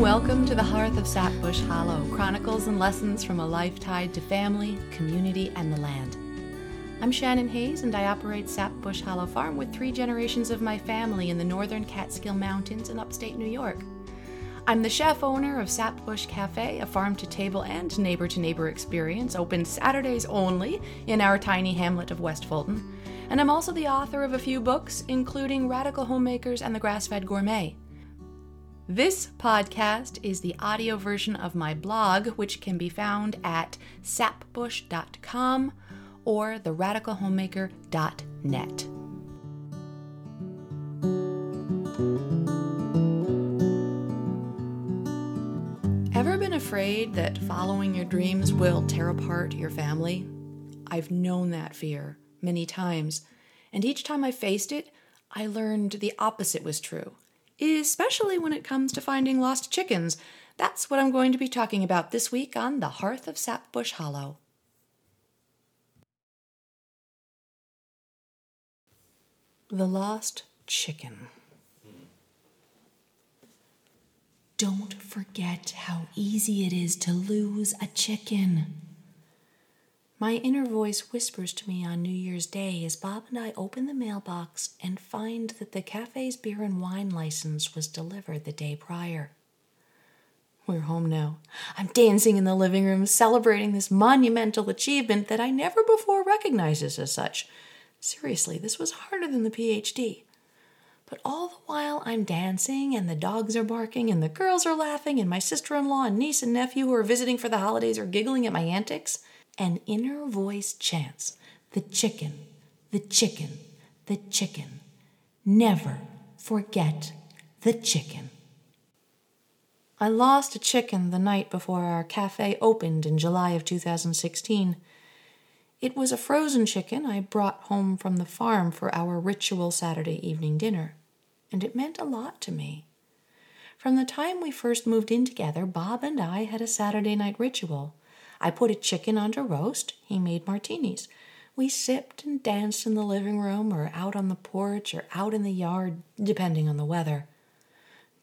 Welcome to the Hearth of Sapbush Hollow Chronicles and Lessons from a Life Tied to Family, Community, and the Land. I'm Shannon Hayes, and I operate Sapbush Hollow Farm with three generations of my family in the northern Catskill Mountains in upstate New York. I'm the chef owner of Sapbush Cafe, a farm to table and neighbor to neighbor experience open Saturdays only in our tiny hamlet of West Fulton. And I'm also the author of a few books, including Radical Homemakers and The Grass Fed Gourmet. This podcast is the audio version of my blog, which can be found at sapbush.com or theradicalhomemaker.net. Ever been afraid that following your dreams will tear apart your family? I've known that fear many times, and each time I faced it, I learned the opposite was true especially when it comes to finding lost chickens. That's what I'm going to be talking about this week on The Hearth of Sapbush Hollow. The Lost Chicken. Don't forget how easy it is to lose a chicken. My inner voice whispers to me on New Year's Day as Bob and I open the mailbox and find that the cafe's beer and wine license was delivered the day prior. We're home now. I'm dancing in the living room, celebrating this monumental achievement that I never before recognized as such. Seriously, this was harder than the PhD. But all the while I'm dancing, and the dogs are barking, and the girls are laughing, and my sister in law and niece and nephew who are visiting for the holidays are giggling at my antics an inner voice chants, The chicken, the chicken, the chicken. Never forget the chicken. I lost a chicken the night before our cafe opened in July of 2016. It was a frozen chicken I brought home from the farm for our ritual Saturday evening dinner, and it meant a lot to me. From the time we first moved in together, Bob and I had a Saturday night ritual. I put a chicken on to roast. He made martinis. We sipped and danced in the living room or out on the porch or out in the yard, depending on the weather.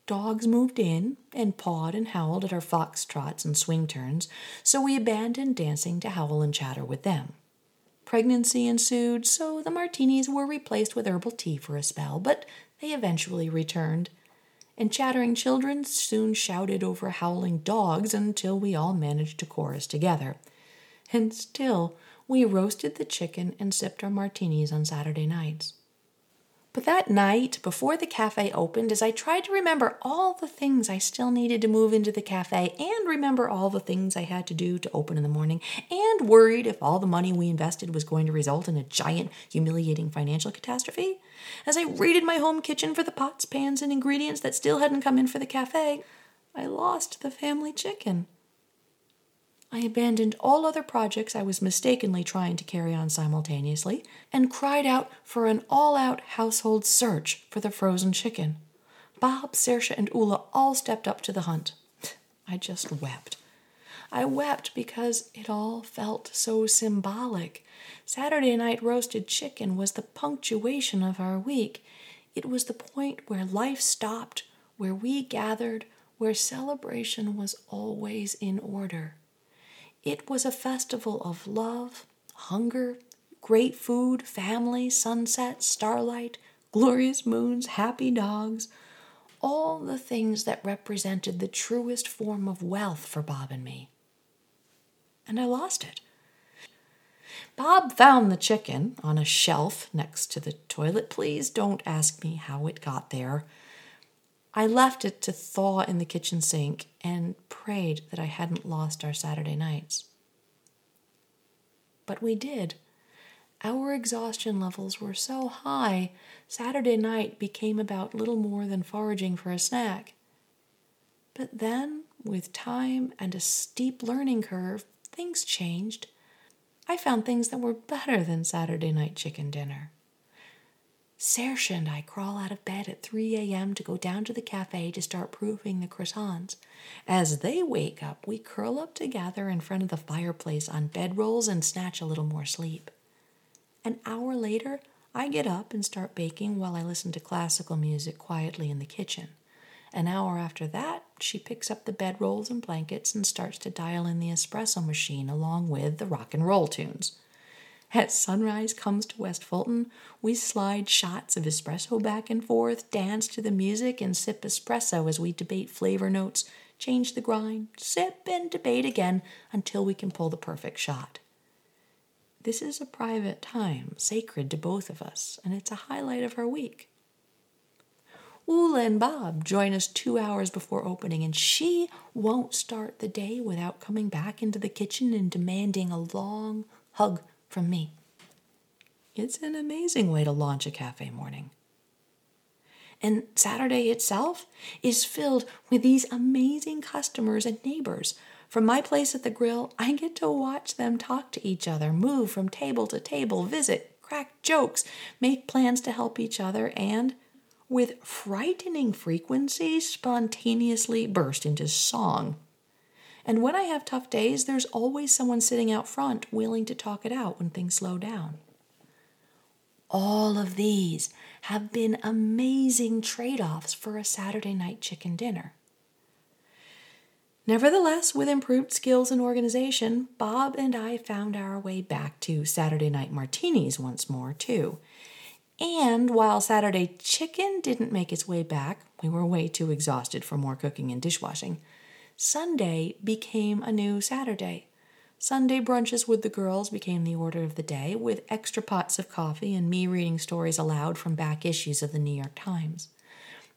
Dogs moved in and pawed and howled at our fox trots and swing turns, so we abandoned dancing to howl and chatter with them. Pregnancy ensued, so the martinis were replaced with herbal tea for a spell, but they eventually returned and chattering children soon shouted over howling dogs until we all managed to chorus together. And still, we roasted the chicken and sipped our martinis on Saturday nights. But that night, before the cafe opened, as I tried to remember all the things I still needed to move into the cafe and remember all the things I had to do to open in the morning, and worried if all the money we invested was going to result in a giant, humiliating financial catastrophe, as I raided my home kitchen for the pots, pans, and ingredients that still hadn't come in for the cafe, I lost the family chicken. I abandoned all other projects I was mistakenly trying to carry on simultaneously and cried out for an all out household search for the frozen chicken. Bob, Saoirse, and Ula all stepped up to the hunt. I just wept. I wept because it all felt so symbolic. Saturday night roasted chicken was the punctuation of our week. It was the point where life stopped, where we gathered, where celebration was always in order. It was a festival of love, hunger, great food, family, sunset, starlight, glorious moons, happy dogs, all the things that represented the truest form of wealth for Bob and me. And I lost it. Bob found the chicken on a shelf next to the toilet. Please don't ask me how it got there. I left it to thaw in the kitchen sink and prayed that I hadn't lost our Saturday nights. But we did. Our exhaustion levels were so high, Saturday night became about little more than foraging for a snack. But then, with time and a steep learning curve, things changed. I found things that were better than Saturday night chicken dinner. Saoirse and I crawl out of bed at 3 a.m. to go down to the cafe to start proofing the croissants. As they wake up, we curl up together in front of the fireplace on bedrolls and snatch a little more sleep. An hour later, I get up and start baking while I listen to classical music quietly in the kitchen. An hour after that, she picks up the bedrolls and blankets and starts to dial in the espresso machine along with the rock and roll tunes. As sunrise comes to West Fulton, we slide shots of espresso back and forth, dance to the music, and sip espresso as we debate flavor notes, change the grind, sip, and debate again until we can pull the perfect shot. This is a private time, sacred to both of us, and it's a highlight of our week. Ula and Bob join us two hours before opening, and she won't start the day without coming back into the kitchen and demanding a long hug from me. It's an amazing way to launch a cafe morning. And Saturday itself is filled with these amazing customers and neighbors. From my place at the grill, I get to watch them talk to each other, move from table to table, visit, crack jokes, make plans to help each other, and with frightening frequency, spontaneously burst into song. And when I have tough days, there's always someone sitting out front willing to talk it out when things slow down. All of these have been amazing trade offs for a Saturday night chicken dinner. Nevertheless, with improved skills and organization, Bob and I found our way back to Saturday night martinis once more, too. And while Saturday chicken didn't make its way back, we were way too exhausted for more cooking and dishwashing. Sunday became a new Saturday. Sunday brunches with the girls became the order of the day, with extra pots of coffee and me reading stories aloud from back issues of the New York Times.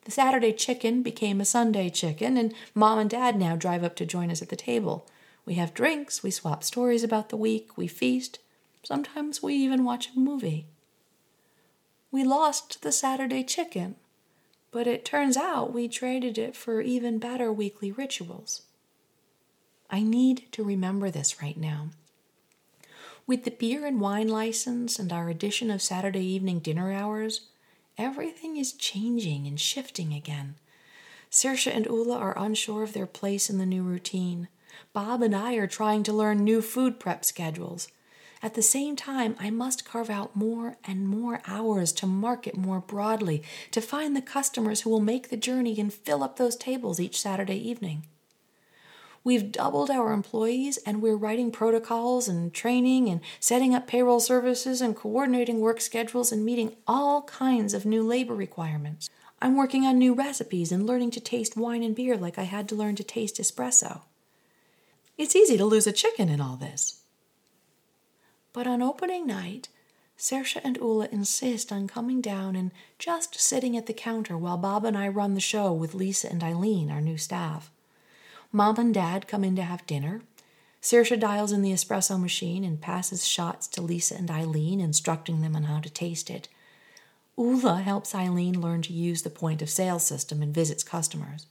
The Saturday chicken became a Sunday chicken, and mom and dad now drive up to join us at the table. We have drinks, we swap stories about the week, we feast. Sometimes we even watch a movie. We lost the Saturday chicken, but it turns out we traded it for even better weekly rituals. I need to remember this right now. With the beer and wine license and our addition of Saturday evening dinner hours, everything is changing and shifting again. Saoirse and Ula are unsure of their place in the new routine. Bob and I are trying to learn new food prep schedules. At the same time, I must carve out more and more hours to market more broadly, to find the customers who will make the journey and fill up those tables each Saturday evening. We've doubled our employees and we're writing protocols and training and setting up payroll services and coordinating work schedules and meeting all kinds of new labor requirements. I'm working on new recipes and learning to taste wine and beer like I had to learn to taste espresso. It's easy to lose a chicken in all this. But on opening night, Saoirse and Ula insist on coming down and just sitting at the counter while Bob and I run the show with Lisa and Eileen, our new staff. Mom and Dad come in to have dinner. Saoirse dials in the espresso machine and passes shots to Lisa and Eileen, instructing them on how to taste it. Ula helps Eileen learn to use the point of sale system and visits customers.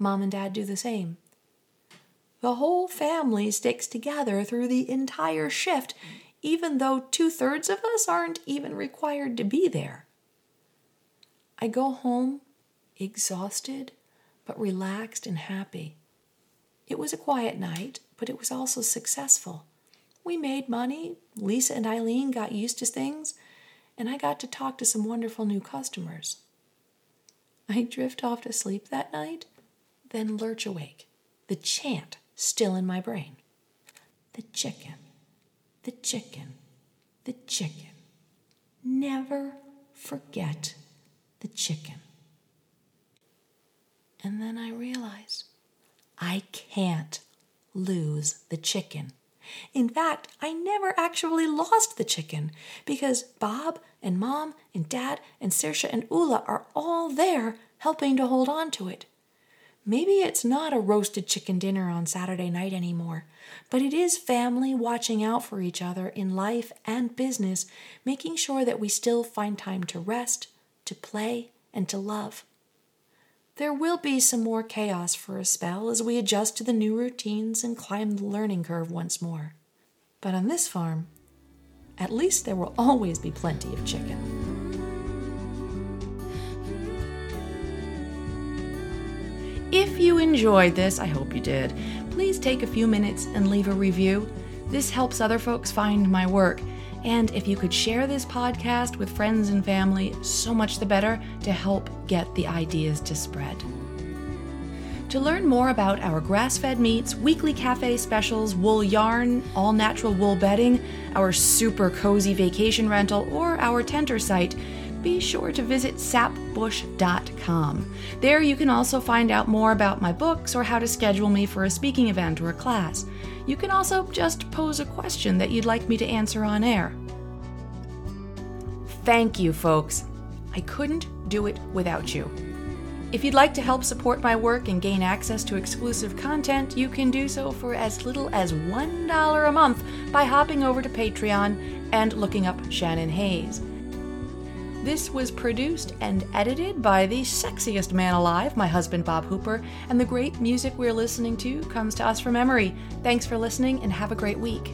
Mom and Dad do the same. The whole family sticks together through the entire shift, even though two thirds of us aren't even required to be there. I go home exhausted, but relaxed and happy. It was a quiet night, but it was also successful. We made money, Lisa and Eileen got used to things, and I got to talk to some wonderful new customers. I drift off to sleep that night, then lurch awake, the chant still in my brain. The chicken the chicken, the chicken. Never forget the chicken. And then I realize I can't lose the chicken. In fact, I never actually lost the chicken because Bob and Mom and Dad and Saoirse and Ula are all there helping to hold on to it. Maybe it's not a roasted chicken dinner on Saturday night anymore, but it is family watching out for each other in life and business, making sure that we still find time to rest, to play, and to love. There will be some more chaos for a spell as we adjust to the new routines and climb the learning curve once more. But on this farm, at least there will always be plenty of chicken. If you enjoyed this, I hope you did, please take a few minutes and leave a review. This helps other folks find my work. And if you could share this podcast with friends and family, so much the better to help get the ideas to spread. To learn more about our grass fed meats, weekly cafe specials, wool yarn, all natural wool bedding, our super cozy vacation rental, or our tenter site, be sure to visit sapbush.com. There you can also find out more about my books or how to schedule me for a speaking event or a class. You can also just pose a question that you'd like me to answer on air. Thank you, folks. I couldn't do it without you. If you'd like to help support my work and gain access to exclusive content, you can do so for as little as $1 a month by hopping over to Patreon and looking up Shannon Hayes. This was produced and edited by the sexiest man alive, my husband Bob Hooper, and the great music we're listening to comes to us from Emery. Thanks for listening and have a great week.